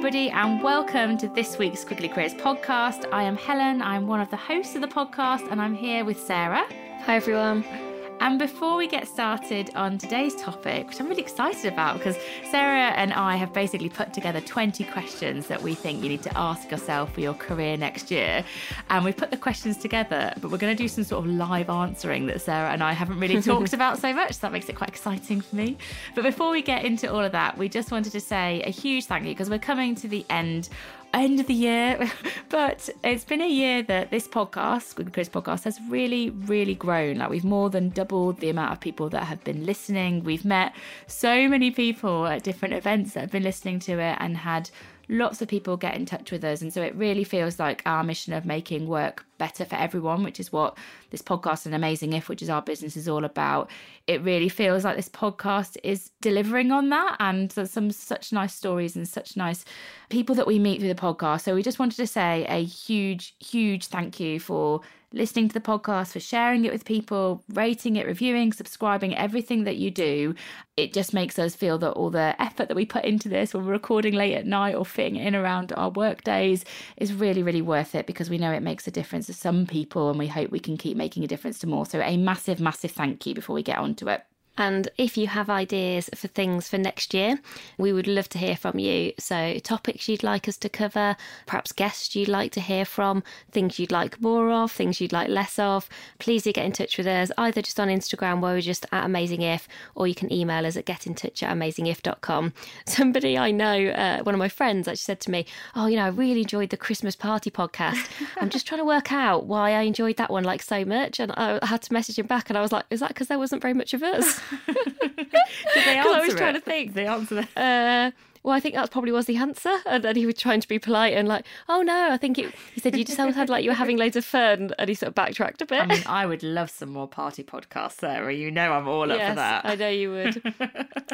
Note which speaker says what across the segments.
Speaker 1: Everybody, and welcome to this week's Squiggly Careers podcast. I am Helen. I'm one of the hosts of the podcast, and I'm here with Sarah.
Speaker 2: Hi, everyone.
Speaker 1: And before we get started on today's topic, which I'm really excited about because Sarah and I have basically put together 20 questions that we think you need to ask yourself for your career next year. And we've put the questions together, but we're going to do some sort of live answering that Sarah and I haven't really talked about so much. So that makes it quite exciting for me. But before we get into all of that, we just wanted to say a huge thank you because we're coming to the end end of the year. but it's been a year that this podcast, Squiggly Careers podcast, has really, really grown. Like we've more than doubled the amount of people that have been listening. We've met so many people at different events that have been listening to it and had lots of people get in touch with us. And so it really feels like our mission of making work better for everyone, which is what this podcast and Amazing If, which is our business, is all about. It really feels like this podcast is delivering on that. And there's some such nice stories and such nice people that we meet through the podcast. So we just wanted to say a huge, huge thank you for listening to the podcast, for sharing it with people, rating it, reviewing, subscribing, everything that you do. It just makes us feel that all the effort that we put into this when we're recording late at night or fitting in around our work days is really, really worth it because we know it makes a difference to some people and we hope we can keep making a difference to more. So, a massive, massive thank you before we get on to it.
Speaker 2: And if you have ideas for things for next year, we would love to hear from you. So, topics you'd like us to cover, perhaps guests you'd like to hear from, things you'd like more of, things you'd like less of, please do get in touch with us either just on Instagram where we're just at Amazing If, or you can email us at getintouch at amazingif.com. Somebody I know, uh, one of my friends, actually said to me, Oh, you know, I really enjoyed the Christmas party podcast. I'm just trying to work out why I enjoyed that one like so much. And I had to message him back, and I was like, Is that because there wasn't very much of us?
Speaker 1: Did they answer
Speaker 2: I was
Speaker 1: it?
Speaker 2: trying to think.
Speaker 1: Did they answer that?
Speaker 2: Uh, well, I think that probably was the answer. And then he was trying to be polite and like, oh no, I think it, he said you just sounded like you were having loads of fun. And he sort of backtracked a bit.
Speaker 1: I mean, I would love some more party podcasts, Sarah. You know I'm all up
Speaker 2: yes,
Speaker 1: for that.
Speaker 2: I know you would.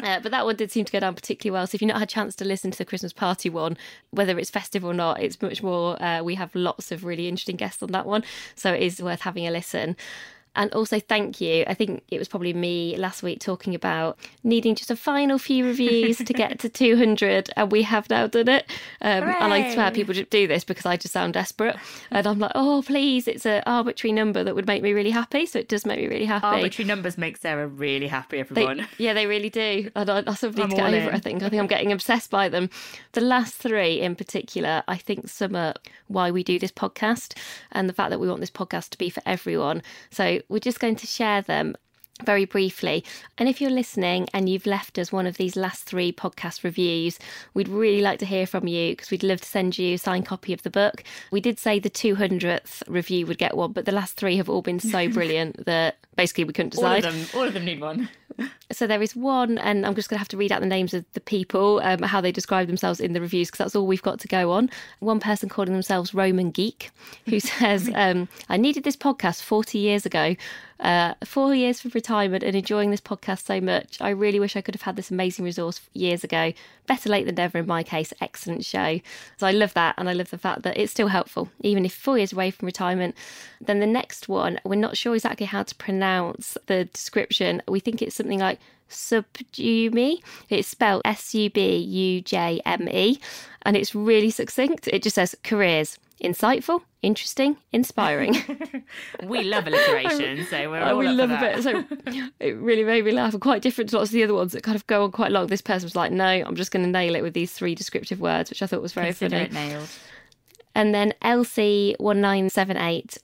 Speaker 2: uh, but that one did seem to go down particularly well. So if you've not had a chance to listen to the Christmas party one, whether it's festive or not, it's much more. Uh, we have lots of really interesting guests on that one. So it is worth having a listen. And also, thank you. I think it was probably me last week talking about needing just a final few reviews to get to 200, and we have now done it. Um, and I swear people just do this because I just sound desperate. And I'm like, oh, please, it's an arbitrary number that would make me really happy. So it does make me really happy.
Speaker 1: Arbitrary numbers make Sarah really happy,
Speaker 2: They,
Speaker 1: everyone.
Speaker 2: yeah, they really do. And I, I sort of need
Speaker 1: I'm
Speaker 2: to get over it. I think. I think I'm getting obsessed by them. The last three in particular, I think sum up why we do this podcast and the fact that we want this podcast to be for everyone. So we're just going to share them very briefly. And if you're listening and you've left us one of these last three podcast reviews, we'd really like to hear from you because we'd love to send you a signed copy of the book. We did say the 200th review would get one, but the last three have all been so brilliant that basically we couldn't decide.
Speaker 1: All of them, all of them need one.
Speaker 2: So there is one, and I'm just going to have to read out the names of the people, um, how they describe themselves in the reviews, because that's all we've got to go on. One person calling themselves Roman Geek, who says, um, I needed this podcast 40 years ago. Uh, four years for retirement and enjoying this podcast so much. I really wish I could have had this amazing resource years ago. Better late than never in my case. Excellent show. So I love that. And I love the fact that it's still helpful, even if four years away from retirement. Then the next one, we're not sure exactly how to pronounce the description. We think it's something like subdume. It's spelled S U B U J M E, and it's really succinct. It just says careers. Insightful, interesting, inspiring.
Speaker 1: we love alliteration, so we're all
Speaker 2: we love a bit. So it really made me laugh. And quite different to lots of the other ones that kind of go on quite long. This person was like, "No, I'm just going to nail it with these three descriptive words," which I thought was very
Speaker 1: Consider
Speaker 2: funny.
Speaker 1: it nailed.
Speaker 2: And then LC1978,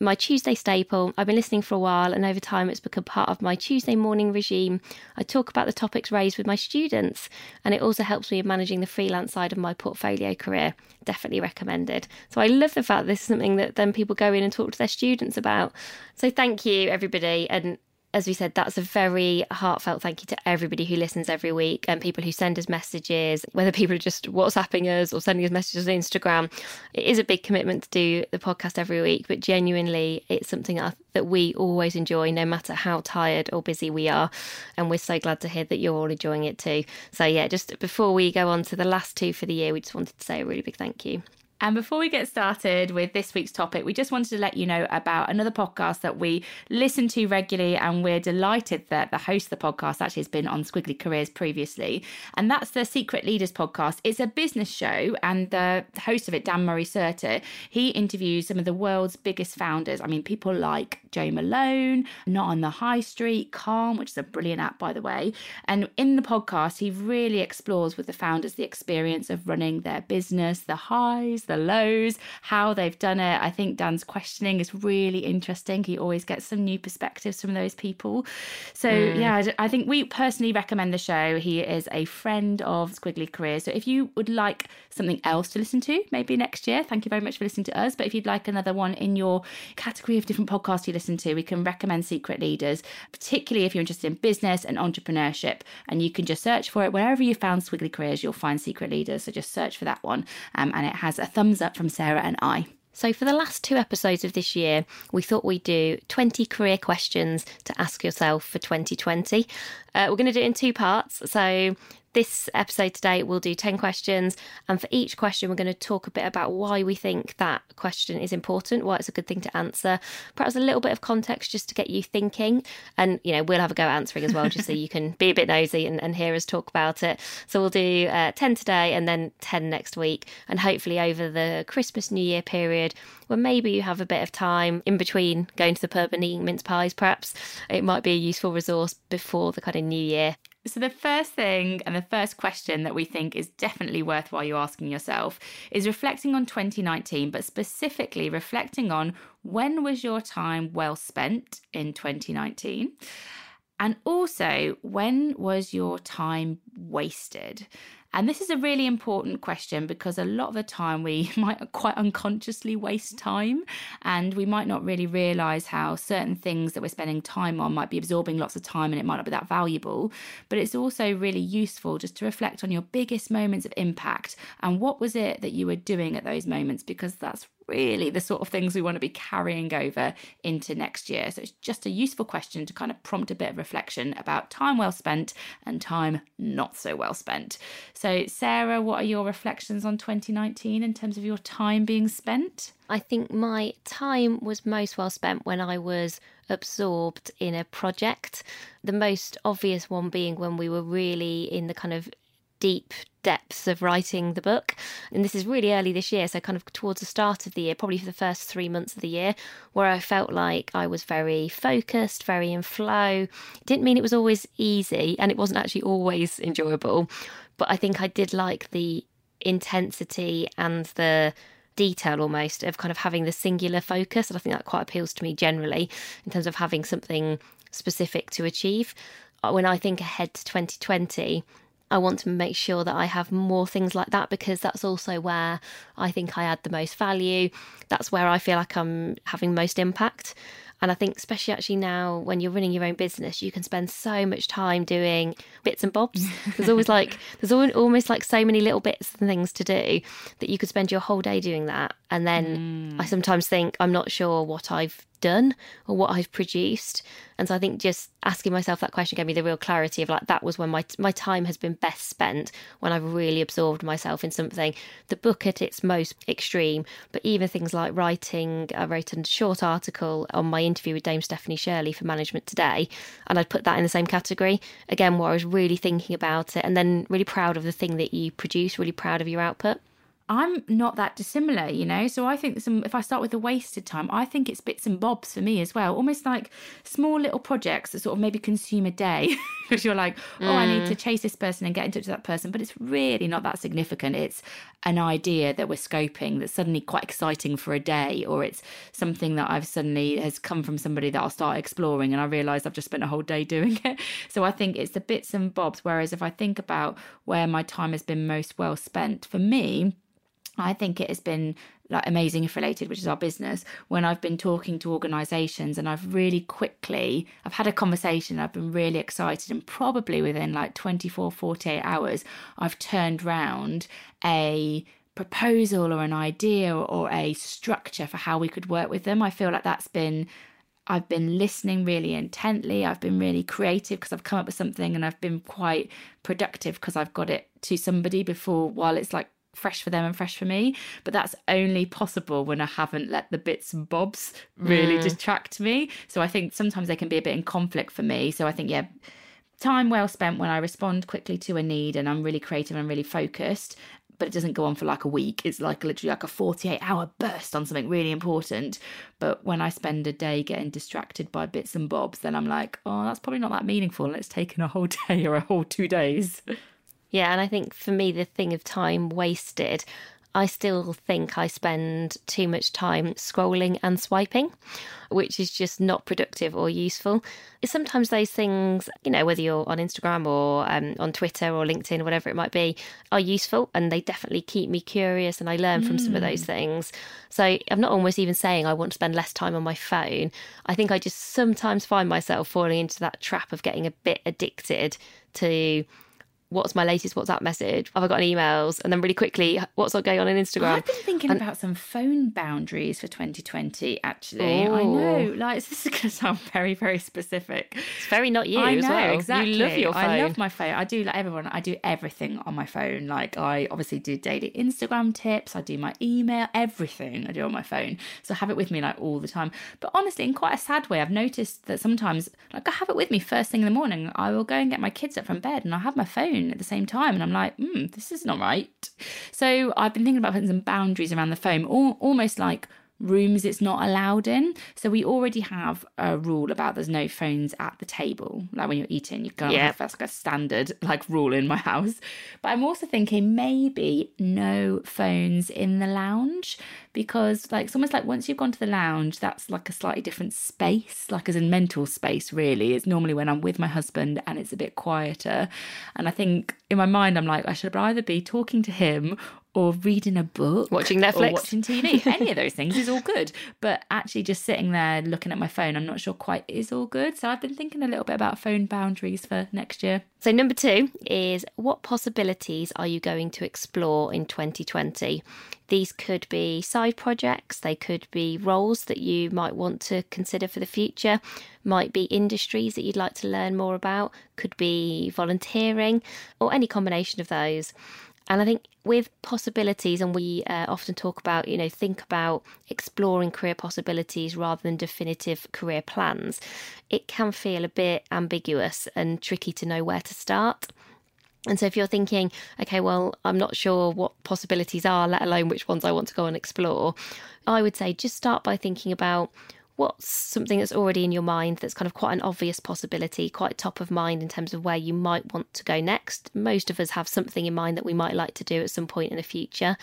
Speaker 2: my Tuesday staple. I've been listening for a while, and over time it's become part of my Tuesday morning regime. I talk about the topics raised with my students, and it also helps me in managing the freelance side of my portfolio career. Definitely recommended. So I love the fact this is something that then people go in and talk to their students about. So thank you, everybody. And as we said, that's a very heartfelt thank you to everybody who listens every week and people who send us messages, whether people are just WhatsApping us or sending us messages on Instagram. It is a big commitment to do the podcast every week, but genuinely, it's something that, that we always enjoy, no matter how tired or busy we are. And we're so glad to hear that you're all enjoying it too. So, yeah, just before we go on to the last two for the year, we just wanted to say a really big thank you.
Speaker 1: And before we get started with this week's topic, we just wanted to let you know about another podcast that we listen to regularly. And we're delighted that the host of the podcast actually has been on Squiggly Careers previously. And that's the Secret Leaders podcast. It's a business show. And the host of it, Dan Murray Serter, he interviews some of the world's biggest founders. I mean, people like Joe Malone, Not on the High Street, Calm, which is a brilliant app, by the way. And in the podcast, he really explores with the founders the experience of running their business, the highs, the lows, how they've done it. I think Dan's questioning is really interesting. He always gets some new perspectives from those people. So, yeah, I think we personally recommend the show. He is a friend of Squiggly Careers. So, if you would like something else to listen to, maybe next year, thank you very much for listening to us. But if you'd like another one in your category of different podcasts you listen to, we can recommend Secret Leaders, particularly if you're interested in business and entrepreneurship. And you can just search for it wherever you found Squiggly Careers, you'll find Secret Leaders. So just search for that one. Um, and it has a thumbs up from Sarah and I.
Speaker 2: So, for the last two episodes of this year, we thought we'd do 20 career questions to ask yourself for 2020. Uh, we're going to do it in two parts. So, this episode today, we'll do 10 questions. And for each question, we're going to talk a bit about why we think that question is important, why it's a good thing to answer. Perhaps a little bit of context just to get you thinking. And, you know, we'll have a go at answering as well, just so you can be a bit nosy and, and hear us talk about it. So, we'll do uh, 10 today and then 10 next week. And hopefully, over the Christmas, New Year period, when maybe you have a bit of time in between going to the pub and eating mince pies, perhaps it might be a useful resource before the kind of new year.
Speaker 1: So, the first thing and the first question that we think is definitely worthwhile you asking yourself is reflecting on 2019, but specifically reflecting on when was your time well spent in 2019? And also, when was your time wasted? And this is a really important question because a lot of the time we might quite unconsciously waste time and we might not really realize how certain things that we're spending time on might be absorbing lots of time and it might not be that valuable. But it's also really useful just to reflect on your biggest moments of impact and what was it that you were doing at those moments because that's really the sort of things we want to be carrying over into next year. So it's just a useful question to kind of prompt a bit of reflection about time well spent and time not so well spent. So, Sarah, what are your reflections on 2019 in terms of your time being spent?
Speaker 2: I think my time was most well spent when I was absorbed in a project. The most obvious one being when we were really in the kind of deep depths of writing the book. And this is really early this year, so kind of towards the start of the year, probably for the first three months of the year, where I felt like I was very focused, very in flow. Didn't mean it was always easy, and it wasn't actually always enjoyable. But I think I did like the intensity and the detail almost of kind of having the singular focus. And I think that quite appeals to me generally in terms of having something specific to achieve. Uh, when I think ahead to 2020, I want to make sure that I have more things like that because that's also where I think I add the most value. That's where I feel like I'm having most impact. And I think, especially actually now when you're running your own business, you can spend so much time doing bits and bobs. There's always like, there's almost like so many little bits and things to do that you could spend your whole day doing that. And then I mm. sometimes think, I'm not sure what I've done or what I've produced. And so I think just asking myself that question gave me the real clarity of like that was when my my time has been best spent when I've really absorbed myself in something. The book at its most extreme, but even things like writing. I wrote a short article on my interview with Dame Stephanie Shirley for Management Today, and I'd put that in the same category again, where I was really thinking about it and then really proud of the thing that you produce, really proud of your output.
Speaker 1: I'm not that dissimilar, you know. So I think some if I start with the wasted time, I think it's bits and bobs for me as well. Almost like small little projects that sort of maybe consume a day. Because you're like, oh, mm. I need to mm. chase this person and get in touch with that person. But it's really not that significant. It's an idea that we're scoping that's suddenly quite exciting for a day, or it's something that I've suddenly has come from somebody that I'll start exploring and I realise I've just spent a whole day doing it. So I think it's the bits and bobs. Whereas if I think about where my time has been most well spent, for me, I think it has been like amazing if related which is our business when i've been talking to organizations and i've really quickly i've had a conversation i've been really excited and probably within like 24 48 hours i've turned round a proposal or an idea or a structure for how we could work with them i feel like that's been I've been listening really intently. I've been really creative because I've come up with something and I've been quite productive because I've got it to somebody before while it's like fresh for them and fresh for me. But that's only possible when I haven't let the bits and bobs really mm. distract me. So I think sometimes they can be a bit in conflict for me. So I think, yeah, time well spent when I respond quickly to a need and I'm really creative and really focused. But it doesn't go on for like a week. It's like literally like a 48 hour burst on something really important. But when I spend a day getting distracted by bits and bobs, then I'm like, oh, that's probably not that meaningful. And it's taken a whole day or a whole two days.
Speaker 2: Yeah, and I think for me, the thing of time wasted, I still think I spend too much time scrolling and swiping, which is just not productive or useful. Sometimes those things, you know, whether you're on Instagram or um, on Twitter or LinkedIn or whatever it might be, are useful and they definitely keep me curious and I learn from some of those mm. things. So I'm not almost even saying I want to spend less time on my phone. I think I just sometimes find myself falling into that trap of getting a bit addicted to what's my latest WhatsApp message? Have I got any emails? And then really quickly, what's going on on Instagram?
Speaker 1: I've been thinking and, about some phone boundaries for 2020, actually. Ooh. I know, like, this is going to sound very, very specific.
Speaker 2: It's very not you
Speaker 1: I know,
Speaker 2: well.
Speaker 1: exactly.
Speaker 2: You love your phone. I
Speaker 1: love my phone. I do, like everyone, I do everything on my phone. Like, I obviously do daily Instagram tips, I do my email, everything I do on my phone. So I have it with me, like, all the time. But honestly, in quite a sad way, I've noticed that sometimes, like, I have it with me first thing in the morning. I will go and get my kids up from bed and I have my phone at the same time. And I'm like, hmm, this is not right. So I've been thinking about putting some boundaries around the phone, almost like rooms it's not allowed in. So we already have a rule about there's no phones at the table. Like when you're eating, you can't yeah. have that's like a standard like rule in my house. But I'm also thinking maybe no phones in the lounge because like it's almost like once you've gone to the lounge, that's like a slightly different space, like as in mental space, really. It's normally when I'm with my husband and it's a bit quieter. And I think in my mind, I'm like, I should either be talking to him or reading a book,
Speaker 2: watching Netflix,
Speaker 1: watching TV. Any of those things is all good. But actually, just sitting there looking at my phone, I'm not sure quite is all good. So I've been thinking a little bit about phone boundaries for next year.
Speaker 2: So, number two is what possibilities are you going to explore in 2020? These could be side projects, they could be roles that you might want to consider for the future, might be industries that you'd like to learn more about, could be volunteering, or any combination of those. And I think with possibilities, and we uh, often talk about, you know, think about exploring career possibilities rather than definitive career plans, it can feel a bit ambiguous and tricky to know where to start. And so, if you're thinking, okay, well, I'm not sure what possibilities are, let alone which ones I want to go and explore, I would say just start by thinking about what's something that's already in your mind that's kind of quite an obvious possibility, quite top of mind in terms of where you might want to go next? Most of us have something in mind that we might like to do at some point in the future.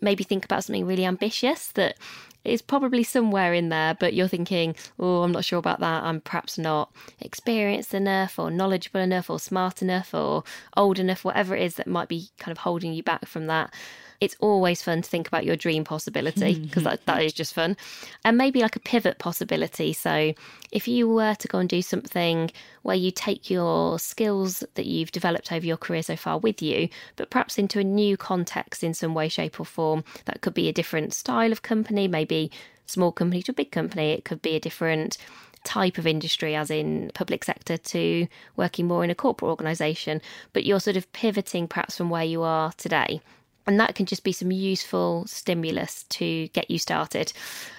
Speaker 2: Maybe think about something really ambitious that is probably somewhere in there, but you're thinking, oh, I'm not sure about that. I'm perhaps not experienced enough, or knowledgeable enough, or smart enough, or old enough, whatever it is that might be kind of holding you back from that it's always fun to think about your dream possibility because that, that is just fun. And maybe like a pivot possibility. So if you were to go and do something where you take your skills that you've developed over your career so far with you, but perhaps into a new context in some way, shape, or form, that could be a different style of company, maybe small company to a big company, it could be a different type of industry, as in public sector, to working more in a corporate organisation, but you're sort of pivoting perhaps from where you are today And that can just be some useful stimulus to get you started.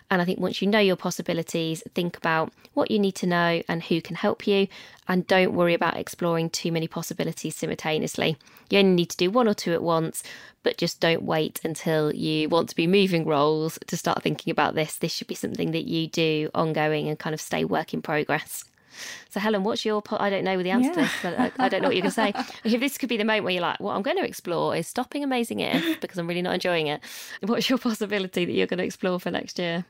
Speaker 2: And I think once you know your possibilities, think about what you need to know and who can help you. And don't worry about exploring too many possibilities simultaneously. You only need to do one or two at once, but just don't wait until you want to be moving roles to start thinking about this. This should be something that you do ongoing and kind of stay work in progress. So, Helen, what's your? Po- I don't know with the answer yeah. to this, but I, I, don't know what you're going to say. If this could be the moment where you're like, what I'm going to explore is stopping Amazing If because I'm really not enjoying it. What's your possibility that you're going to explore for next year?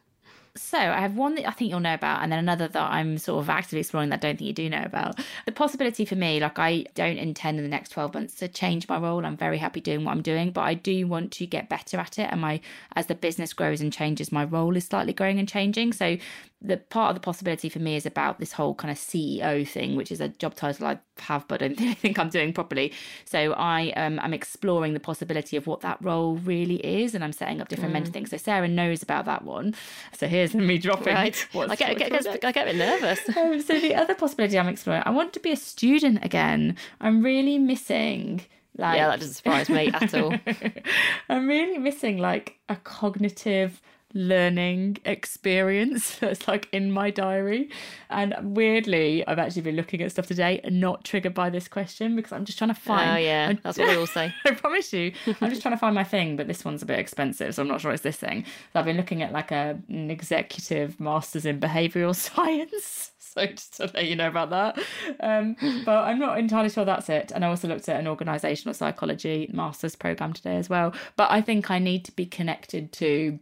Speaker 1: So I have one that I think you'll know about, and then another that I'm sort of actively exploring that I don't think you do know about. The possibility for me, like I don't intend in the next 12 months to change my role. I'm very happy doing what I'm doing, but I do want to get better at it. And my as the business grows and changes, my role is slightly growing and changing. So the part of the possibility for me is about this whole kind of CEO thing, which is a job title I have, but I don't think I'm doing properly. So I um, I'm exploring the possibility of what that role really is, and I'm setting up different mm. mentor things. So Sarah knows about that one. So here's me dropping.
Speaker 2: Right. I get, get, get, I get a bit nervous.
Speaker 1: um, so the other possibility I'm exploring, I want to be a student again. I'm really missing. Like,
Speaker 2: yeah, that doesn't surprise me at all.
Speaker 1: I'm really missing like a cognitive learning experience that's like in my diary. And weirdly, I've actually been looking at stuff today and not triggered by this question because I'm just trying to find.
Speaker 2: Oh, yeah. That's what we all say.
Speaker 1: I promise you. I'm just trying to find my thing, but this one's a bit expensive. So I'm not sure it's this thing. So I've been looking at like a, an executive master's in behavioral science. So just to let you know about that. Um, but I'm not entirely sure that's it. And I also looked at an organizational psychology master's program today as well. But I think I need to be connected to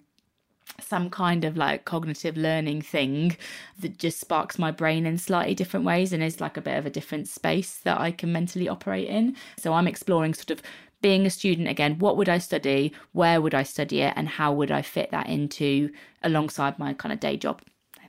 Speaker 1: some kind of like cognitive learning thing that just sparks my brain in slightly different ways and is like a bit of a different space that I can mentally operate in. So I'm exploring sort of being a student again, what would I study? Where would I study it? And how would I fit that into alongside my kind of day job?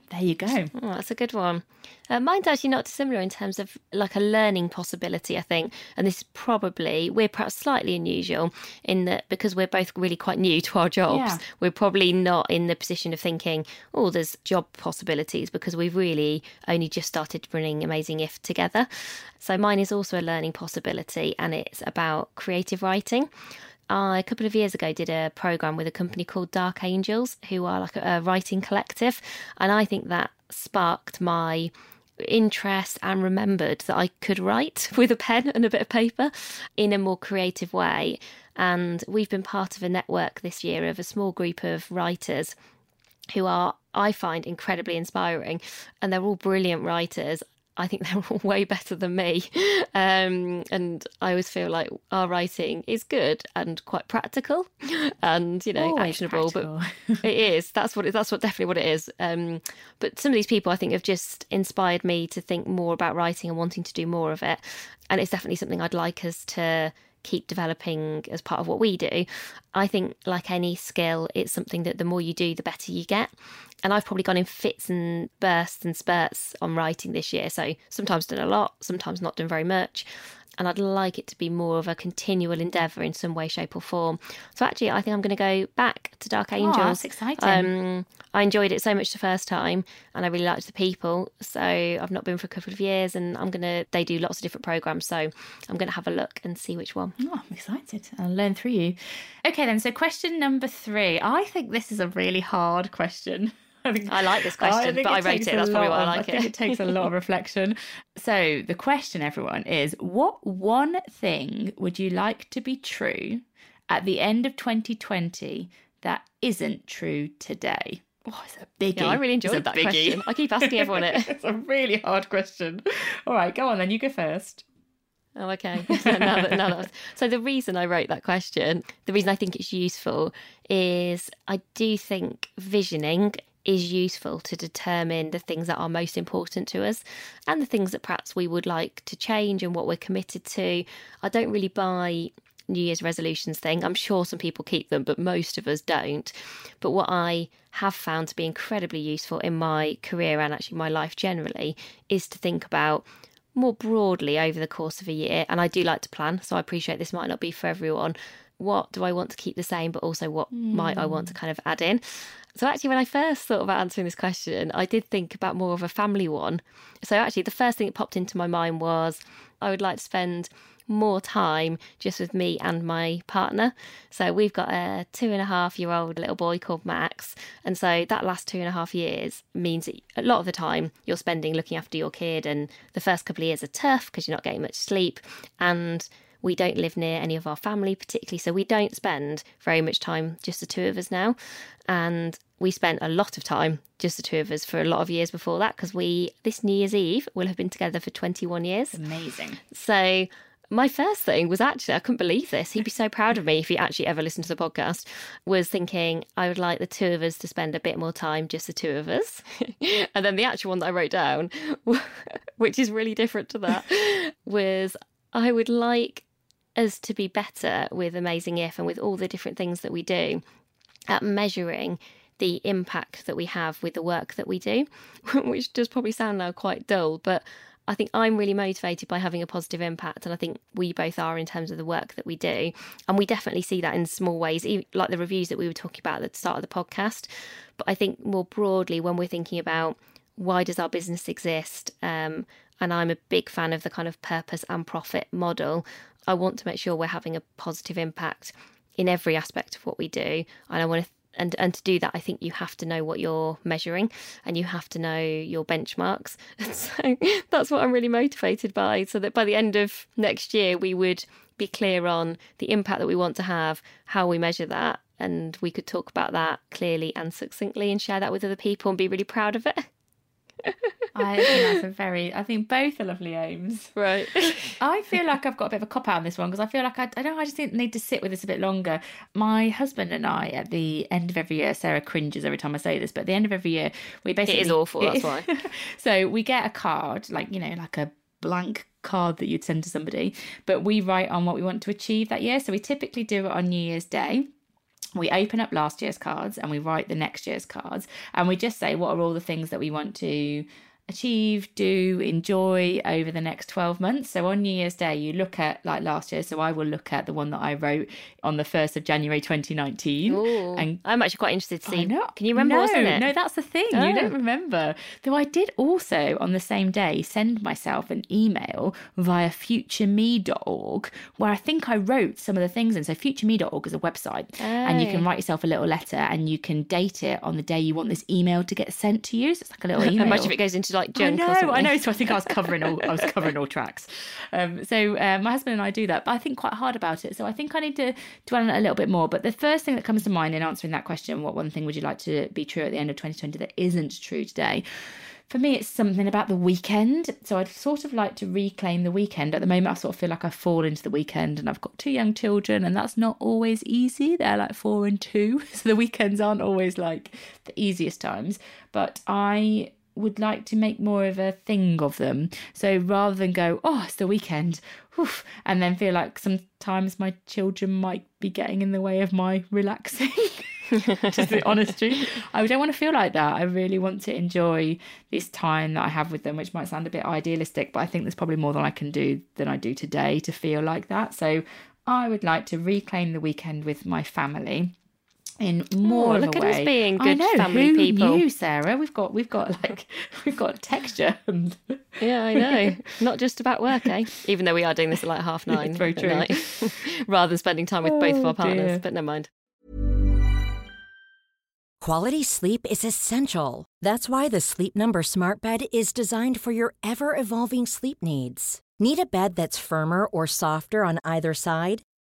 Speaker 1: There you go.
Speaker 2: Oh, that's a good one. Uh, mine's actually not dissimilar in terms of like a learning possibility, I think. And this is probably, we're perhaps slightly unusual in that because we're both really quite new to our jobs, yeah. we're probably not in the position of thinking, oh, there's job possibilities because we've really only just started running Amazing If together. So mine is also a learning possibility and it's about creative writing. I, a couple of years ago, did a program with a company called Dark Angels, who are like a, a writing collective. And I think that sparked my interest and remembered that I could write with a pen and a bit of paper in a more creative way. And we've been part of a network this year of a small group of writers who are, I find, incredibly inspiring. And they're all brilliant writers. I think they're all way better than me. Um, and I always feel like our writing is good and quite practical and, you know,
Speaker 1: Always
Speaker 2: actionable.
Speaker 1: Practical.
Speaker 2: But it is. That's what it, that's what definitely what it is. Um, but some of these people I think have just inspired me to think more about writing and wanting to do more of it. And it's definitely something I'd like us to keep developing as part of what we do. I think, like any skill, it's something that the more you do, the better you get. And I've probably gone in fits and bursts and spurts on writing this year. So sometimes done a lot, sometimes not done very much and I'd like it to be more of a continual endeavour in some way, shape, or form. So actually, I think I'm going to go back to Dark Angels. Oh,
Speaker 1: that's exciting. Um,
Speaker 2: I enjoyed it so much the first time, and I really liked the people. So I've not been for a couple of years, and I'm gonna. They do lots of different programs, so I'm going to have a look and see which one.
Speaker 1: Oh, I'm excited. I'll learn through you. Okay, then. So question number three. I think this is a really hard question.
Speaker 2: I, think, I like this question, I but I rate it. That's probably why I like
Speaker 1: it. I think it takes a lot of reflection. So the question, everyone, is: What one thing would you like to be true at the end of 2020 that isn't true today? Oh, it's a biggie.
Speaker 2: Yeah, I really enjoyed that biggie. question. I keep asking everyone it.
Speaker 1: it's a really hard question. All right, go on then. You go first.
Speaker 2: Oh, okay. now that, now that so the reason I wrote that question, the reason I think it's useful is I do think visioning is useful to determine the things that are most important to us and the things that perhaps we would like to change and what we're committed to. I don't really buy New Year's resolutions thing. I'm sure some people keep them, but most of us don't. But what I have found to be incredibly useful in my career and actually my life generally is to think about more broadly over the course of a year. And I do like to plan, so I appreciate this might not be for everyone. What do I want to keep the same, but also what mm. might I want to kind of add in? So, actually, when I first thought about answering this question, I did think about more of a family one. So, actually, the first thing that popped into my mind was I would like to spend more time just with me and my partner. So we've got a two and a half year old little boy called Max. And so that last two and a half years means that a lot of the time you're spending looking after your kid. And the first couple of years are tough because you're not getting much sleep. And we don't live near any of our family, particularly. So we don't spend very much time, just the two of us now. And we spent a lot of time, just the two of us, for a lot of years before that, because we, this New Year's Eve, will have been together for 21 years.
Speaker 1: Amazing.
Speaker 2: So my first thing was actually, I couldn't believe this. He'd be so proud of me if he actually ever listened to the podcast. Was thinking I would like the two of us to spend a bit more time, just the two of us. and then the actual one that I wrote down, which is really different to that, was I would like us to be better with Amazing If and with all the different things that we do at measuring the impact that we have with the work that we do, which does probably sound now quite dull, but I think I'm really motivated by having a positive impact, and I think we both are in terms of the work that we do. And we definitely see that in small ways, like the reviews that we were talking about at the start of the podcast. But I think more broadly, when we're thinking about why does our business exist, um, and I'm a big fan of the kind of purpose and profit model, I want to make sure we're having a positive impact in every aspect of what we do. And I want to and and to do that i think you have to know what you're measuring and you have to know your benchmarks and so that's what i'm really motivated by so that by the end of next year we would be clear on the impact that we want to have how we measure that and we could talk about that clearly and succinctly and share that with other people and be really proud of it
Speaker 1: I think that's a very. I think both are lovely aims.
Speaker 2: Right.
Speaker 1: I feel like I've got a bit of a cop out on this one because I feel like I, I don't know. I just need to sit with this a bit longer. My husband and I, at the end of every year, Sarah cringes every time I say this, but at the end of every year, we basically.
Speaker 2: It is awful. That's why.
Speaker 1: so we get a card, like you know, like a blank card that you'd send to somebody, but we write on what we want to achieve that year. So we typically do it on New Year's Day we open up last year's cards and we write the next year's cards and we just say what are all the things that we want to achieve, do, enjoy over the next 12 months. So on New Year's Day, you look at like last year. So I will look at the one that I wrote on the 1st of January 2019.
Speaker 2: Ooh,
Speaker 1: and
Speaker 2: I'm actually quite interested to see.
Speaker 1: Know,
Speaker 2: Can you remember
Speaker 1: no,
Speaker 2: what's in it?
Speaker 1: No, that's the thing.
Speaker 2: Oh.
Speaker 1: You don't remember. Though I did also on the same day send myself an email via futureme.org where I think I wrote some of the things. And so futureme.org is a website
Speaker 2: oh.
Speaker 1: and you can write yourself a little letter and you can date it on the day you want this email to get sent to you. So it's like a little email.
Speaker 2: And much of it goes into like junk
Speaker 1: I know. I know. So I think I was covering all. I was covering all tracks. Um, so uh, my husband and I do that, but I think quite hard about it. So I think I need to dwell on it a little bit more. But the first thing that comes to mind in answering that question, what one thing would you like to be true at the end of 2020 that isn't true today? For me, it's something about the weekend. So I'd sort of like to reclaim the weekend. At the moment, I sort of feel like I fall into the weekend, and I've got two young children, and that's not always easy. They're like four and two, so the weekends aren't always like the easiest times. But I would like to make more of a thing of them. So rather than go, oh, it's the weekend, oof, and then feel like sometimes my children might be getting in the way of my relaxing. Just the honest truth. I don't want to feel like that. I really want to enjoy this time that I have with them, which might sound a bit idealistic, but I think there's probably more than I can do than I do today to feel like that. So I would like to reclaim the weekend with my family in more
Speaker 2: oh,
Speaker 1: of
Speaker 2: look
Speaker 1: a
Speaker 2: at
Speaker 1: way.
Speaker 2: us being good
Speaker 1: I know,
Speaker 2: family
Speaker 1: who
Speaker 2: people.
Speaker 1: Knew, Sarah? We've got we've got like we've got texture and
Speaker 2: Yeah, I know. Not just about work, eh? Even though we are doing this at like half nine.
Speaker 1: It's very true.
Speaker 2: night, rather than spending time with both of
Speaker 1: Oh,
Speaker 2: our partners.
Speaker 1: dear.
Speaker 2: But never mind.
Speaker 3: Quality sleep is essential. That's why the Sleep Number Smart Bed is designed for your ever evolving sleep needs. Need a bed that's firmer or softer on either side?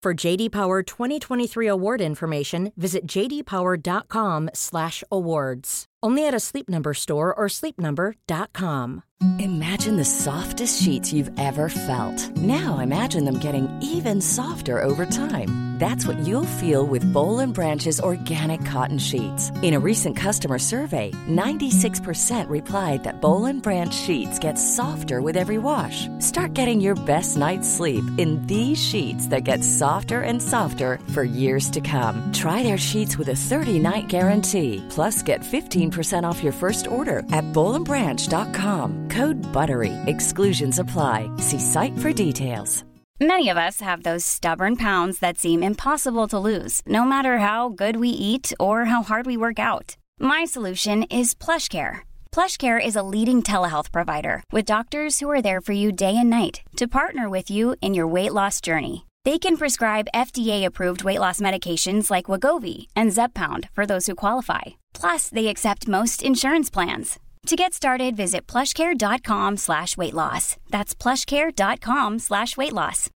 Speaker 3: For JD Power 2023 award information, visit jdpower.com/awards. Only at a Sleep Number store or sleepnumber.com.
Speaker 4: Imagine the softest sheets you've ever felt. Now imagine them getting even softer over time. That's what you'll feel with Bowl and Branch's organic cotton sheets. In a recent customer survey, 96% replied that Bowl and Branch sheets get softer with every wash. Start getting your best night's sleep in these sheets that get softer softer and softer for years to come. Try their sheets with a 30 night guarantee. Plus, get 15% off your first order at bowlandbranch.com. Code BUTTERY. Exclusions apply. See site for details.
Speaker 5: Many of us have those stubborn pounds that seem impossible to lose, no matter how good we eat or how hard we work out. My solution is PlushCare. PlushCare is a leading telehealth provider with doctors who are there for you day and night to partner with you in your weight loss journey. They can prescribe FDA-approved weight loss medications like Wegovy and Zepbound for those who qualify. Plus, they accept most insurance plans. To get started, visit plushcare.com slash weight loss. That's plushcare.com slash weight loss.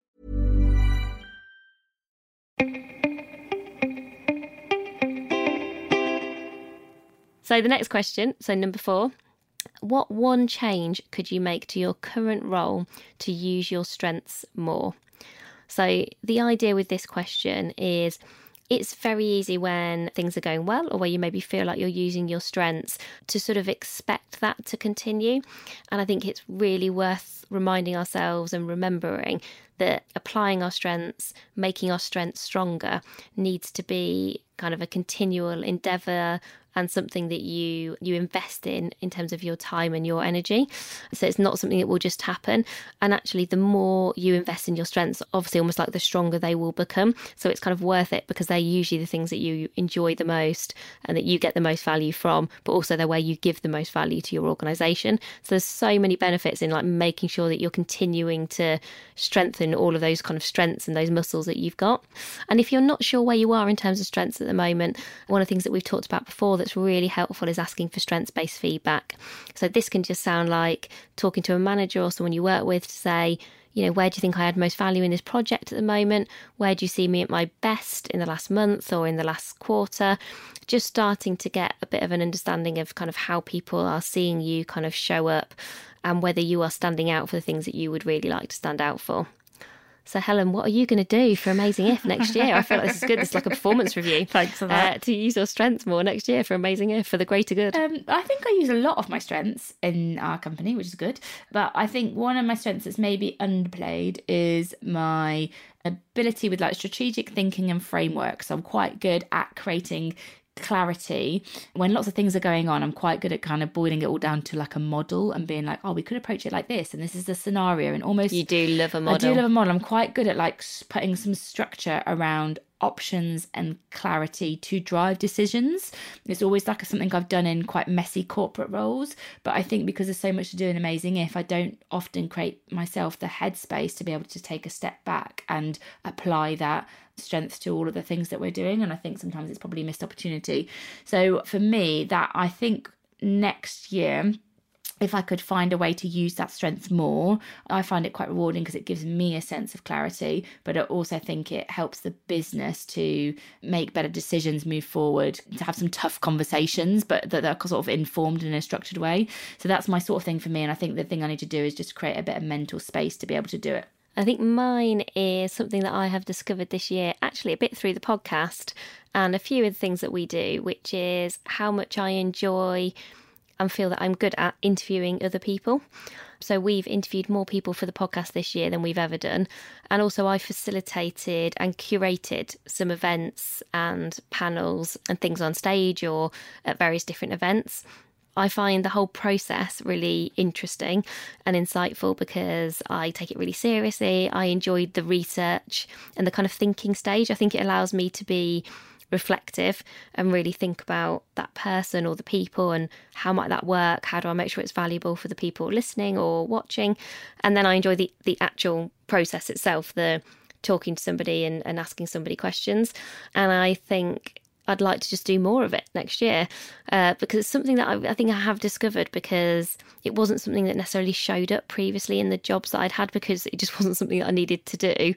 Speaker 2: So the next question, so number four, what one change could you make to your current role to use your strengths more? So the idea with this question is it's very easy when things are going well or where you maybe feel like you're using your strengths to sort of expect that to continue. And I think it's really worth reminding ourselves and remembering that applying our strengths, making our strengths stronger, needs to be kind of a continual endeavor and something that you you invest in in terms of your time and your energy. So it's not something that will just happen. And actually the more you invest in your strengths obviously almost like the stronger they will become. So it's kind of worth it because they're usually the things that you enjoy the most and that you get the most value from but also they're where you give the most value to your organization. So there's so many benefits in like making sure that you're continuing to strengthen all of those kind of strengths and those muscles that you've got. And if you're not sure where you are in terms of strengths at the moment one of the things that we've talked about before that's really helpful is asking for strengths based feedback. So this can just sound like talking to a manager or someone you work with to say, you know, where do you think I had most value in this project at the moment? Where do you see me at my best in the last month or in the last quarter? Just starting to get a bit of an understanding of kind of how people are seeing you kind of show up and whether you are standing out for the things that you would really like to stand out for. So, Helen, what are you going to do for Amazing If next year? I feel like this is good. This is like a performance review.
Speaker 1: Thanks for that.
Speaker 2: Uh, to use your strengths more next year for Amazing If for the greater good.
Speaker 1: Um, I think I use a lot of my strengths in our company, which is good. But I think one of my strengths that's maybe underplayed is my ability with like strategic thinking and framework. So I'm quite good at creating clarity. When lots of things are going on i'm quite good at kind of boiling it all down to like a model and being like oh we could approach it like this and this is the scenario and almost
Speaker 2: you do love a model
Speaker 1: i do love a model. I'm quite good at like putting some structure around options and clarity to drive decisions. It's always like something I've done in quite messy corporate roles, but I think because there's so much to do in Amazing If, I don't often create myself the headspace to be able to take a step back and apply that strength to all of the things that we're doing. And I think sometimes it's probably a missed opportunity. So for me, that I think next year, if I could find a way to use that strength more, I find it quite rewarding because it gives me a sense of clarity, but I also think it helps the business to make better decisions, move forward, to have some tough conversations, but that are sort of informed in a structured way. So that's my sort of thing for me. And I think the thing I need to do is just create a bit of mental space to be able to do it.
Speaker 2: I think mine is something that I have discovered this year, actually a bit through the podcast and a few of the things that we do, which is how much I enjoy and feel that I'm good at interviewing other people. So we've interviewed more people for the podcast this year than we've ever done. And also I facilitated and curated some events and panels and things on stage or at various different events. I find the whole process really interesting and insightful because I take it really seriously. I enjoyed the research and the kind of thinking stage. I think it allows me to be reflective and really think about that person or the people and how might that work how do i make sure it's valuable for the people listening or watching and then i enjoy the the actual process itself the talking to somebody and, and asking somebody questions and i think I'd like to just do more of it next year uh, because it's something that I, I, think I have discovered because it wasn't something that necessarily showed up previously in the jobs that I'd had because it just wasn't something that I needed to do.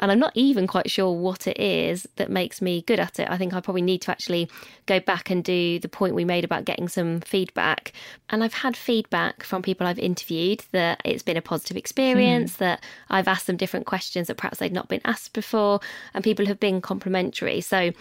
Speaker 2: And I'm not even quite sure what it is that makes me good at it. I think I probably need to actually go back and do the point we made about getting some feedback. And I've had feedback from people I've interviewed that it's been a positive experience, hmm. that I've asked them different questions that perhaps they'd not been asked before, and people have been complimentary. So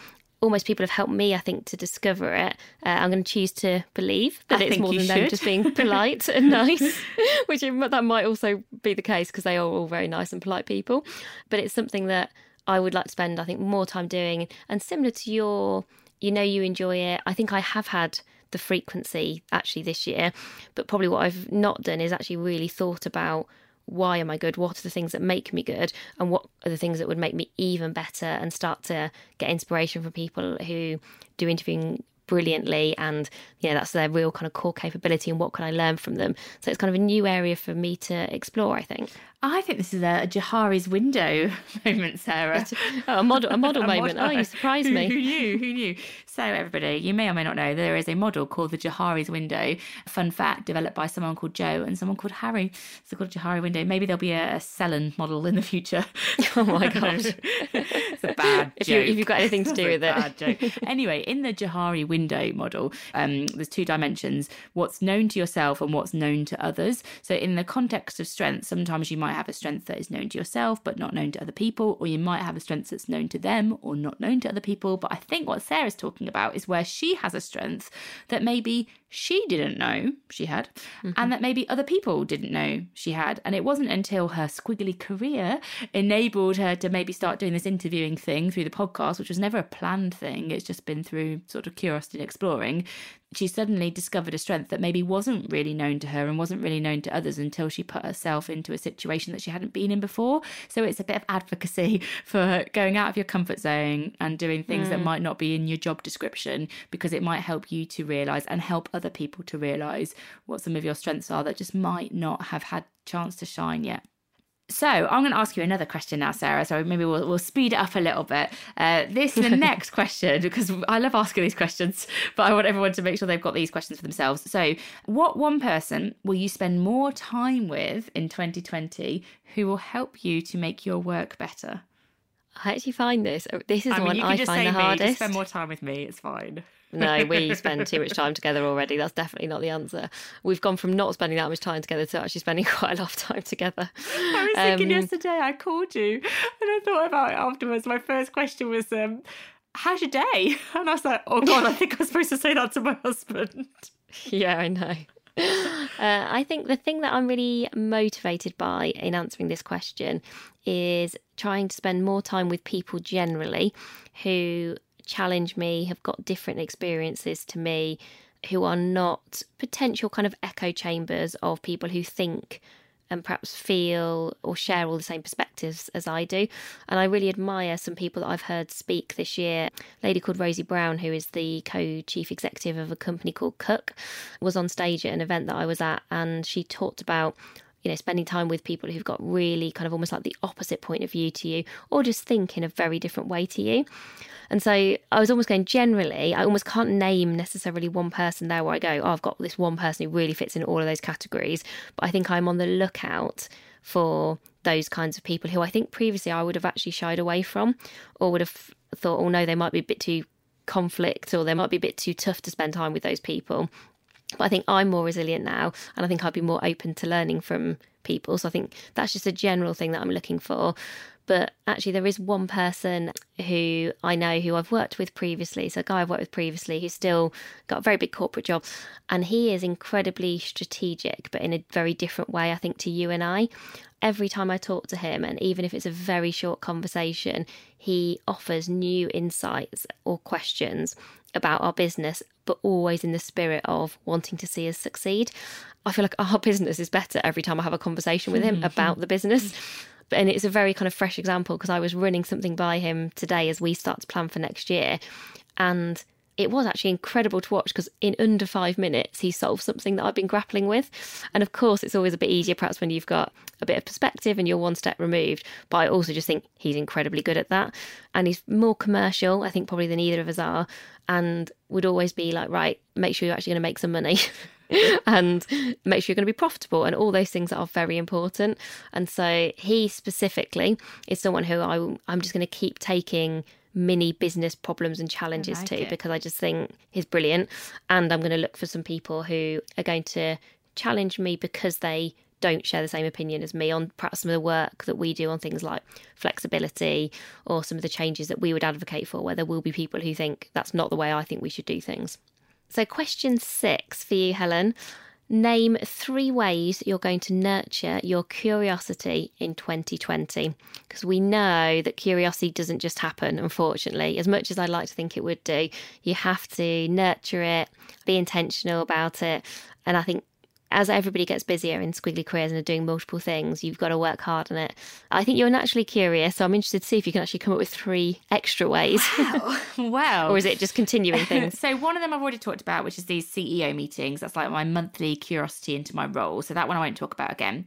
Speaker 2: almost people have helped me, I think, to discover it. Uh, I'm going to choose to believe that
Speaker 1: I
Speaker 2: it's more than
Speaker 1: should.
Speaker 2: them just being polite and nice, which that might also be the case because they are all very nice and polite people. But it's something that I would like to spend, I think, more time doing. And similar to your, you know, you enjoy it. I think I have had the frequency actually this year, but probably what I've not done is actually really thought about why am I good? What are the things that make me good? And what are the things that would make me even better and start to get inspiration from people who do interviewing brilliantly and yeah that's their real kind of core capability and what can i learn from them so it's kind of a new area for me to explore i think
Speaker 1: I think this is a, a Johari's window moment, Sarah.
Speaker 2: oh, a model, a model a moment. Model. Oh, you surprised me.
Speaker 1: Who, who, knew? Who knew? So, everybody, you may or may not know there is a model called the Johari's window. Fun fact, developed by someone called Joe and someone called Harry. It's called a Johari window. Maybe there'll be a, a Selin model in the future.
Speaker 2: oh my gosh,
Speaker 1: it's a bad
Speaker 2: if
Speaker 1: joke.
Speaker 2: You, if you've got anything to do with
Speaker 1: it. joke. Anyway, in the Johari window model, um, there's two dimensions: what's known to yourself and what's known to others. So, in the context of strength, sometimes you might have a strength that is known to yourself but not known to other people, or you might have a strength that's known to them or not known to other people. But I think what Sarah's talking about is where she has a strength that maybe she didn't know she had, mm-hmm. and that maybe other people didn't know she had. And it wasn't until her squiggly career enabled her to maybe start doing this interviewing thing through the podcast, which was never a planned thing, it's just been through sort of curiosity and exploring, she suddenly discovered a strength that maybe wasn't really known to her and wasn't really known to others until she put herself into a situation that she hadn't been in before. So it's a bit of advocacy for going out of your comfort zone and doing things mm. that might not be in your job description because it might help you to realize and help other people to realize what some of your strengths are that just might not have had chance to shine yet. So I'm going to ask you another question now, Sarah. So maybe we'll, we'll speed it up a little bit. Uh, this the next question because I love asking these questions, but I want everyone to make sure they've got these questions for themselves. So, what one person will you spend more time with in 2020 who will help you to make your work better?
Speaker 2: I actually find this. This is
Speaker 1: I
Speaker 2: mean,
Speaker 1: one
Speaker 2: I find the hardest.
Speaker 1: spend more time with me. It's fine.
Speaker 2: No, we spend too much time together already. That's definitely not the answer. We've gone from not spending that much time together to actually spending quite a lot of time together.
Speaker 1: I was thinking um, yesterday, I called you and I thought about it afterwards. My first question was, um, How's your day? And I was like, Oh God, I think I'm supposed to say that to my husband.
Speaker 2: Yeah, I know. Uh, I think the thing that I'm really motivated by in answering this question is trying to spend more time with people generally who challenge me, have got different experiences to me, who are not potential kind of echo chambers of people who think and perhaps feel or share all the same perspectives as I do. And I really admire some people that I've heard speak this year. A lady called Rosie Brown, who is the co chief executive of a company called Cook, was on stage at an event that I was at, and she talked about you know, spending time with people who've got really kind of almost like the opposite point of view to you, or just think in a very different way to you. And so I was almost going generally, I almost can't name necessarily one person there where I go, oh, I've got this one person who really fits in all of those categories. But I think I'm on the lookout for those kinds of people who I think previously I would have actually shied away from or would have thought, oh no, they might be a bit too conflict or they might be a bit too tough to spend time with those people. But I think I'm more resilient now and I think I'd be more open to learning from people. So I think that's just a general thing that I'm looking for. But actually, there is one person who I know who I've worked with previously. So, a guy I've worked with previously who's still got a very big corporate job. And he is incredibly strategic, but in a very different way, I think, to you and I. Every time I talk to him, and even if it's a very short conversation, he offers new insights or questions about our business, but always in the spirit of wanting to see us succeed. I feel like our business is better every time I have a conversation with him mm-hmm. about the business. And it's a very kind of fresh example because I was running something by him today as we start to plan for next year, and it was actually incredible to watch because in under five minutes he solved something that I've been grappling with. And of course, it's always a bit easier perhaps when you've got a bit of perspective and you're one step removed. But I also just think he's incredibly good at that. And he's more commercial, I think, probably than either of us are, and would always be like, right, make sure you're actually going to make some money. and make sure you're going to be profitable and all those things are very important. And so he specifically is someone who I, I'm just going to keep taking mini business problems and challenges like to because I just think he's brilliant. And I'm going to look for some people who are going to challenge me because they don't share the same opinion as me on perhaps some of the work that we do on things like flexibility or some of the changes that we would advocate for, where there will be people who think that's not the way I think we should do things. So, question six for you, Helen. Name three ways you're going to nurture your curiosity in 2020. Because we know that curiosity doesn't just happen, unfortunately. As much as I'd like to think it would do, you have to nurture it, be intentional about it. And I think as everybody gets busier in squiggly careers and are doing multiple things, you've got to work hard on it. I think you're naturally curious, so I'm interested to see if you can actually come up with three extra ways.
Speaker 1: Wow. wow.
Speaker 2: or is it just continuing things?
Speaker 1: so one of them I've already talked about, which is these CEO meetings. That's like my monthly curiosity into my role. So that one I won't talk about again.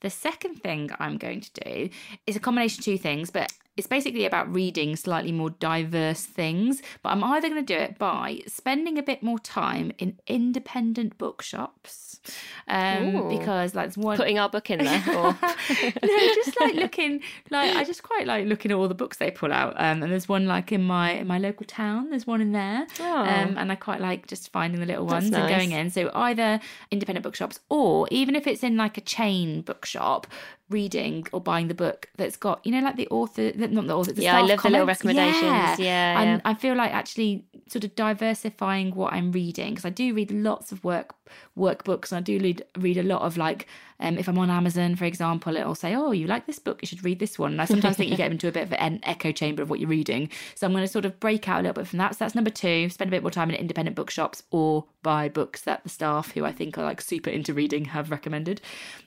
Speaker 1: The second thing I'm going to do is a combination of two things, but it's basically about reading slightly more diverse things, but I'm either going to do it by spending a bit more time in independent bookshops, um, because like one
Speaker 2: Putting our book in there. Or...
Speaker 1: no, just like looking, like I just quite like looking at all the books they pull out. Um, and there's one like in my in my local town. There's one in there,
Speaker 2: Oh.
Speaker 1: um, and I quite like just finding the little
Speaker 2: That's
Speaker 1: ones and going in. So either independent bookshops, or even if it's in like a chain bookshop, reading or buying the book that's got you know like the author, not the author. The
Speaker 2: Yeah, I love the little recommendations. Yeah,
Speaker 1: and
Speaker 2: yeah.
Speaker 1: I feel like actually sort of diversifying what I'm reading because I do read lots of work workbooks. And I do read read a lot of like um, if I'm on Amazon for example it'll say oh you like this book? You should read this one. And I sometimes think you get into a bit of an echo chamber of what you're reading. So I'm going to sort of break out a little bit from that. So that's number two. Spend a bit more time in independent bookshops or buy books that the staff who I think are like super into reading have recommended.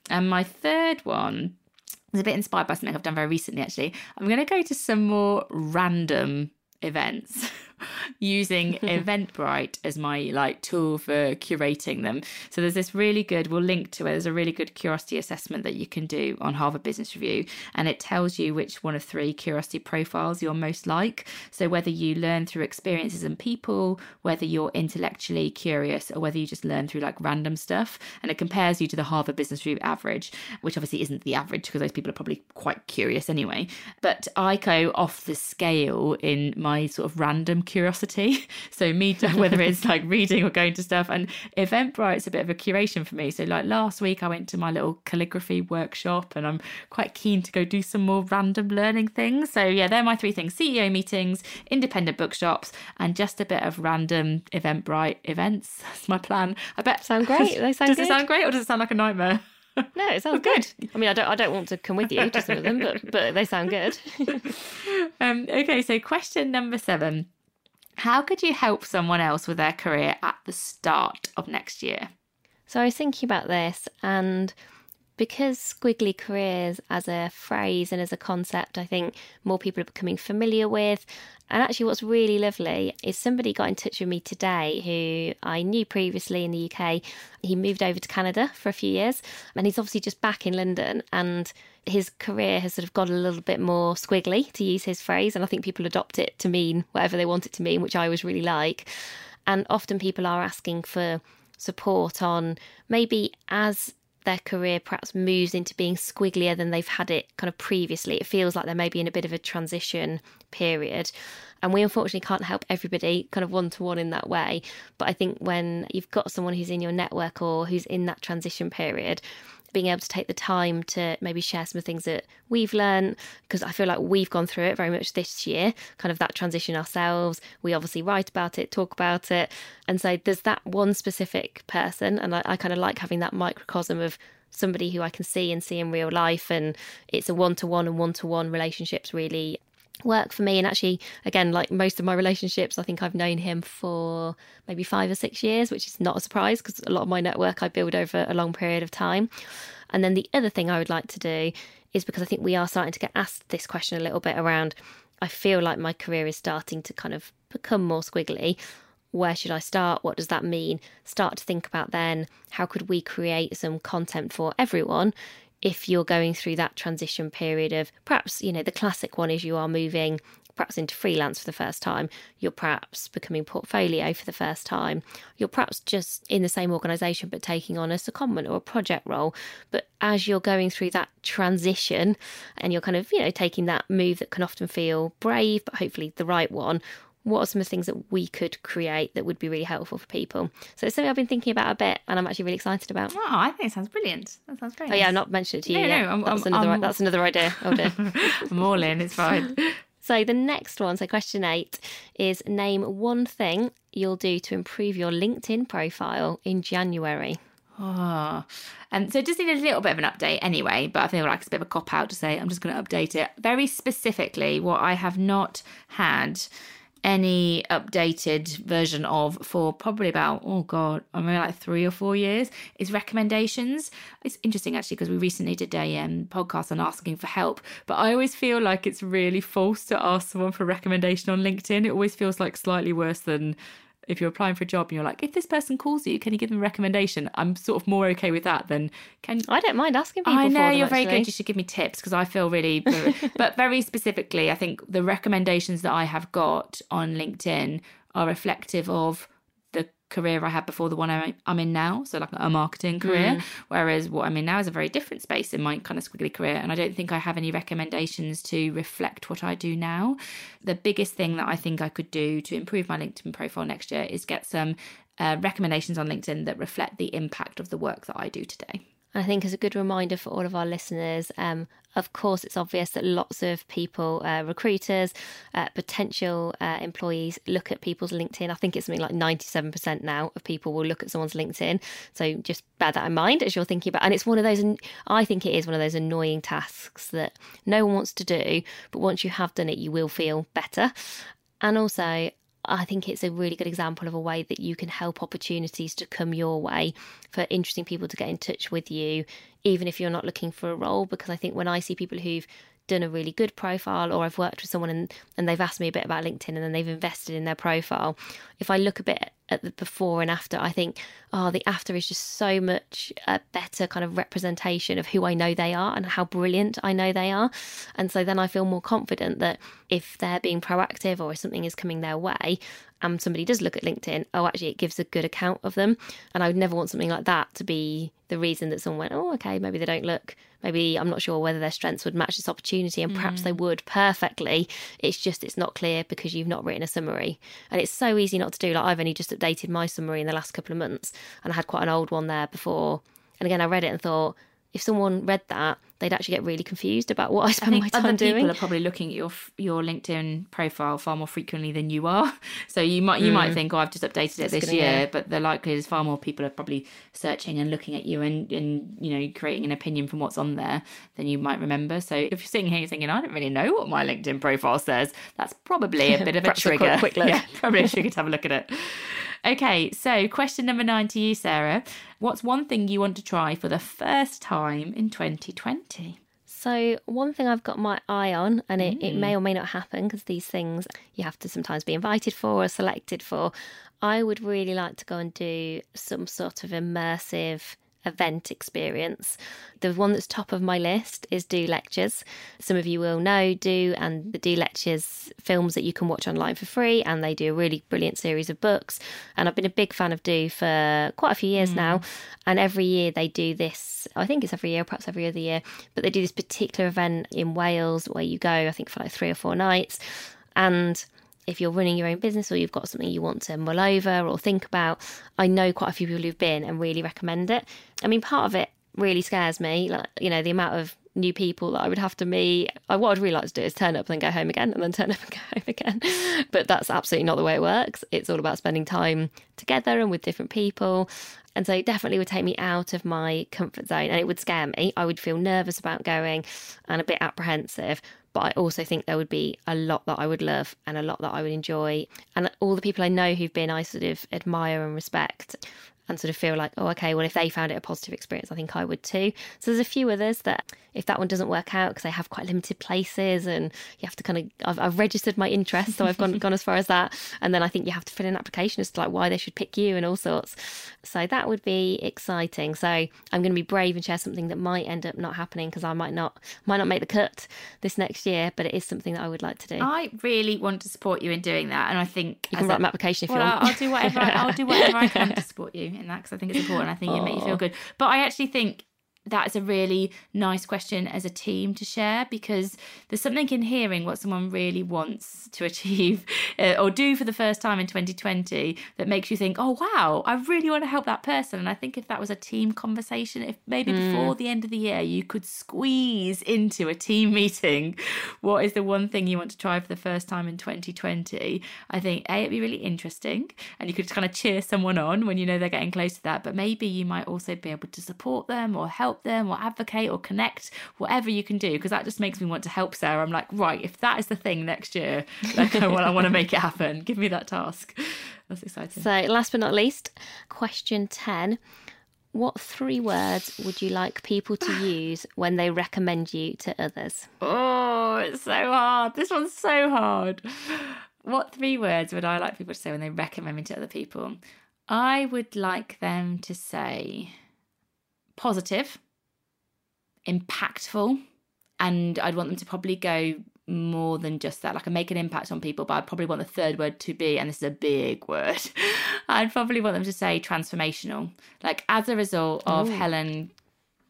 Speaker 1: And my third one was a bit inspired by something I've done very recently, actually. I'm going to go to some more random events using Eventbrite as my like tool for curating them. So there's this really good, we'll link to it. There's a really good curiosity assessment that you can do on Harvard Business Review, and it tells you which one of three curiosity profiles you're most like. So whether you learn through experiences and people, whether you're intellectually curious, or whether you just learn through like random stuff, and it compares you to the Harvard Business Review average, which obviously isn't the average because those people are probably quite curious anyway. But I go off the scale in my sort of random curiosity. So me, whether it's like reading or going to stuff, and Eventbrite's a bit of a curation for me. So like last week, I went to my little calligraphy workshop, and I'm quite keen to go do some more random learning things. So yeah, they're my three things: CEO meetings, independent bookshops, and just a bit of random Eventbrite events. That's my plan. I bet
Speaker 2: Sound great. They sound
Speaker 1: does
Speaker 2: good.
Speaker 1: it sound great, or does it sound like a nightmare?
Speaker 2: No, it sounds good. I mean, I don't, I don't want to come with you to some of them, but, but they sound good.
Speaker 1: Um, okay, so question number seven. How could you help someone else with their career at the start of next year?
Speaker 2: So I was thinking about this, and because squiggly careers as a phrase and as a concept, I think more people are becoming familiar with. And actually, what's really lovely is somebody got in touch with me today who I knew previously in the UK. He moved over to Canada for a few years, and he's obviously just back in London. And his career has sort of got a little bit more squiggly, to use his phrase. And I think people adopt it to mean whatever they want it to mean, which I always really like. And often people are asking for support on maybe as their career perhaps moves into being squigglier than they've had it kind of previously. It feels like they're maybe in a bit of a transition period. And we unfortunately can't help everybody kind of one to one in that way. But I think when you've got someone who's in your network or who's in that transition period, being able to take the time to maybe share some of the things that we've learned because I feel like we've gone through it very much this year, kind of that transition ourselves. We obviously write about it, talk about it. And so there's that one specific person. And I, I kind of like having that microcosm of somebody who I can see and see in real life. And it's a one to one and one to one relationships really work for me and actually again like most of my relationships i think i've known him for maybe five or six years which is not a surprise because a lot of my network i build over a long period of time and then the other thing i would like to do is because i think we are starting to get asked this question a little bit around i feel like my career is starting to kind of become more squiggly where should I start? What does that mean? Start to think about then how could we create some content for everyone if you're going through that transition period of perhaps, you know, the classic one is you are moving perhaps into freelance for the first time, you're perhaps becoming portfolio for the first time, you're perhaps just in the same organisation but taking on a secondment or a project role. But as you're going through that transition and you're kind of, you know, taking that move that can often feel brave, but hopefully the right one, what are some of the things that we could create that would be really helpful for people? So it's something I've been thinking about a bit and I'm actually really excited about.
Speaker 1: Oh, I think it sounds brilliant. That sounds great.
Speaker 2: Oh yeah, I've not mentioned it to you
Speaker 1: No,
Speaker 2: yet.
Speaker 1: no, I'm-
Speaker 2: that's,
Speaker 1: I'm-
Speaker 2: another,
Speaker 1: I'm-
Speaker 2: that's another idea. Oh dear.
Speaker 1: I'm all in. It's fine.
Speaker 2: So the next one, so question eight, is name one thing you'll do to improve your LinkedIn profile in January.
Speaker 1: Oh. And so it just need a little bit of an update anyway, but I feel like it's a bit of a cop out to say I'm just going to update it. Very specifically, what I have not had any updated version of for probably about oh god i mean like three or four years is recommendations. It's interesting actually because we recently did a um, podcast on asking for help but i always feel like it's really false to ask someone for recommendation on linkedin. It always feels like slightly worse than if you're applying for a job and you're like, if this person calls you, can you give them a recommendation? I'm sort of more okay with that than can.
Speaker 2: I don't mind asking people.
Speaker 1: I know
Speaker 2: them,
Speaker 1: you're
Speaker 2: actually.
Speaker 1: very good. You should give me tips because I feel really, but very specifically, I think the recommendations that I have got on LinkedIn are reflective of career I had before the one I'm in now. So, like a marketing career. Mm. Whereas what I'm in now is a very different space in my kind of squiggly career. And I don't think I have any recommendations to reflect what I do now. The biggest thing that I think I could do to improve my LinkedIn profile next year is get some uh, recommendations on LinkedIn that reflect the impact of the work that I do today.
Speaker 2: I think as a good reminder for all of our listeners, um, of course, it's obvious that lots of people, uh, recruiters, uh, potential uh, employees, look at people's LinkedIn. I think it's something like 97% now of people will look at someone's LinkedIn. So just bear that in mind as you're thinking about. And it's one of those, I think it is one of those annoying tasks that no one wants to do, but once you have done it, you will feel better. And also, I think it's a really good example of a way that you can help opportunities to come your way for interesting people to get in touch with you, even if you're not looking for a role. Because I think when I see people who've done a really good profile or I've worked with someone and, and they've asked me a bit about LinkedIn and then they've invested in their profile, if I look a bit at the before and after, I think, oh, the after is just so much a better kind of representation of who I know they are and how brilliant I know they are. And so then I feel more confident that if they're being proactive or if something is coming their way and somebody does look at LinkedIn, oh, actually, it gives a good account of them. And I would never want something like that to be the reason that someone went, oh, okay, maybe they don't look, maybe I'm not sure whether their strengths would match this opportunity, and perhaps mm. they would perfectly. It's just, it's not clear because you've not written a summary. And it's so easy not to do. Like, I've only just updated my summary in the last couple of months, and I had quite an old one there before. And again, I read it and thought, if someone read that, they'd actually get really confused about what I spend I my time
Speaker 1: other
Speaker 2: doing.
Speaker 1: People are probably looking at your your LinkedIn profile far more frequently than you are. So you might you mm. might think, oh, I've just updated it this year, but the likelihood is far more people are probably searching and looking at you and and you know creating an opinion from what's on there than you might remember. So if you're sitting here thinking, I don't really know what my LinkedIn profile says, that's probably a bit of a trigger.
Speaker 2: A quick, quick look.
Speaker 1: Yeah, probably a trigger to have a look at it. Okay, so question number nine to you, Sarah. What's one thing you want to try for the first time in 2020?
Speaker 2: So, one thing I've got my eye on, and it, mm. it may or may not happen because these things you have to sometimes be invited for or selected for. I would really like to go and do some sort of immersive event experience. The one that's top of my list is Do Lectures. Some of you will know Do and the Do Lectures films that you can watch online for free, and they do a really brilliant series of books. And I've been a big fan of Do for quite a few years mm. now. And every year they do this, I think it's every year, perhaps every other year, but they do this particular event in Wales where you go, I think, for like three or four nights. And if you're running your own business or you've got something you want to mull over or think about, I know quite a few people who've been and really recommend it. I mean, part of it really scares me, like, you know, the amount of new people that I would have to meet. I, what I'd really like to do is turn up and then go home again and then turn up and go home again. But that's absolutely not the way it works. It's all about spending time together and with different people. And so it definitely would take me out of my comfort zone and it would scare me. I would feel nervous about going and a bit apprehensive. But I also think there would be a lot that I would love and a lot that I would enjoy. And all the people I know who've been, I sort of admire and respect and sort of feel like, oh, okay, well, if they found it a positive experience, I think I would too. So there's a few others that, if that one doesn't work out, because they have quite limited places and you have to kind of, I've, I've registered my interest, so I've gone gone as far as that. And then I think you have to fill in an application as to like why they should pick you and all sorts. So that would be exciting. So I'm going to be brave and share something that might end up not happening because I might not might not make the cut this next year, but it is something that I would like to do.
Speaker 1: I really want to support you in doing that, and I think
Speaker 2: you can write an application if
Speaker 1: well,
Speaker 2: you want.
Speaker 1: I'll do whatever I, I'll do whatever I can to support you in that because I think it's important. I think it makes you feel good. But I actually think that is a really nice question as a team to share because there's something in hearing what someone really wants to achieve uh, or do for the first time in 2020 that makes you think, oh, wow, I really want to help that person. And I think if that was a team conversation, if maybe mm. before the end of the year you could squeeze into a team meeting what is the one thing you want to try for the first time in 2020, I think, A, it'd be really interesting and you could kind of cheer someone on when you know they're getting close to that. But maybe you might also be able to support them or help them or advocate or connect, whatever you can do, because that just makes me want to help Sarah. I'm like, right, if that is the thing next year, like I want, I want to make it happen. Give me that task. That's exciting.
Speaker 2: So, last but not least, question 10. What three words would you like people to use when they recommend you to others?
Speaker 1: Oh, it's so hard. This one's so hard. What three words would I like people to say when they recommend me to other people? I would like them to say positive, impactful, and I'd want them to probably go more than just that. Like I make an impact on people, but I'd probably want the third word to be, and this is a big word, I'd probably want them to say transformational. Like as a result of Ooh. Helen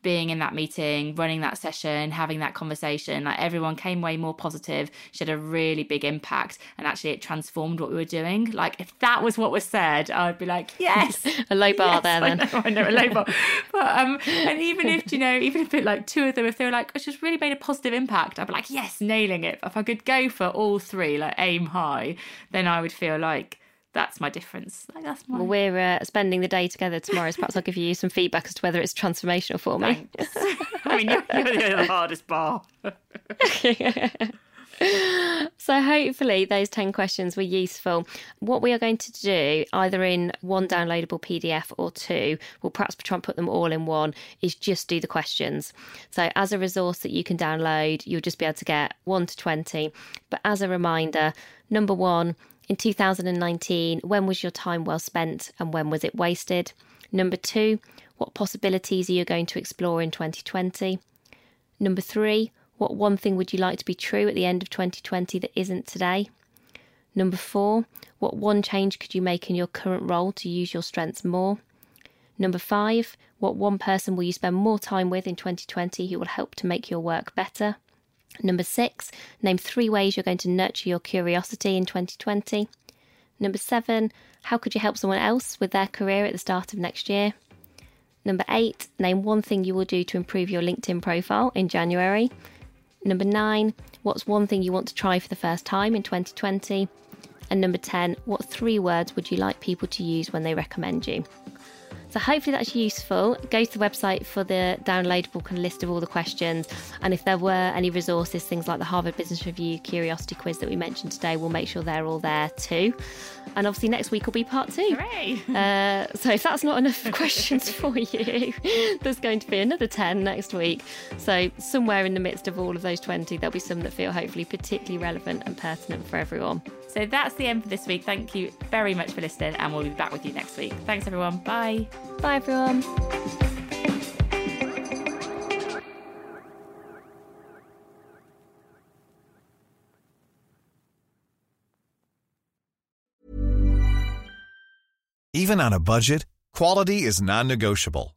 Speaker 1: being in that meeting, running that session, having that conversation, like everyone came away more positive. She had a really big impact, and actually, it transformed what we were doing. Like, if that was what was said, I'd be like, yes,
Speaker 2: a low bar yes, there. Then
Speaker 1: I know, I know a low bar. but um, and even if you know, even if it like two of them, if they were like, it's just really made a positive impact, I'd be like, yes, nailing it. If I could go for all three, like aim high, then I would feel like that's my difference. Like, that's my...
Speaker 2: Well, we're uh, spending the day together tomorrow, so perhaps I'll give you some feedback as to whether it's transformational for me.
Speaker 1: I mean, you're, you're the hardest bar.
Speaker 2: so hopefully those 10 questions were useful what we are going to do either in one downloadable pdf or two we'll perhaps try and put them all in one is just do the questions so as a resource that you can download you'll just be able to get 1 to 20 but as a reminder number one in 2019, when was your time well spent and when was it wasted? Number two, what possibilities are you going to explore in 2020? Number three, what one thing would you like to be true at the end of 2020 that isn't today? Number four, what one change could you make in your current role to use your strengths more? Number five, what one person will you spend more time with in 2020 who will help to make your work better? Number six, name three ways you're going to nurture your curiosity in 2020. Number seven, how could you help someone else with their career at the start of next year? Number eight, name one thing you will do to improve your LinkedIn profile in January. Number nine, what's one thing you want to try for the first time in 2020? And number 10, what three words would you like people to use when they recommend you? So hopefully that's useful. Go to the website for the downloadable kind of list of all the questions. And if there were any resources, things like the Harvard Business Review Curiosity Quiz that we mentioned today, we'll make sure they're all there too. And obviously next week will be part two.
Speaker 1: Hooray!
Speaker 2: Uh, so if that's not enough questions for you, there's going to be another 10 next week. So somewhere in the midst of all of those 20, there'll be some that feel hopefully particularly relevant and pertinent for everyone.
Speaker 1: So that's the end for this week. Thank you very much for listening, and we'll be back with you next week. Thanks, everyone. Bye.
Speaker 2: Bye, everyone.
Speaker 6: Even on a budget, quality is non negotiable.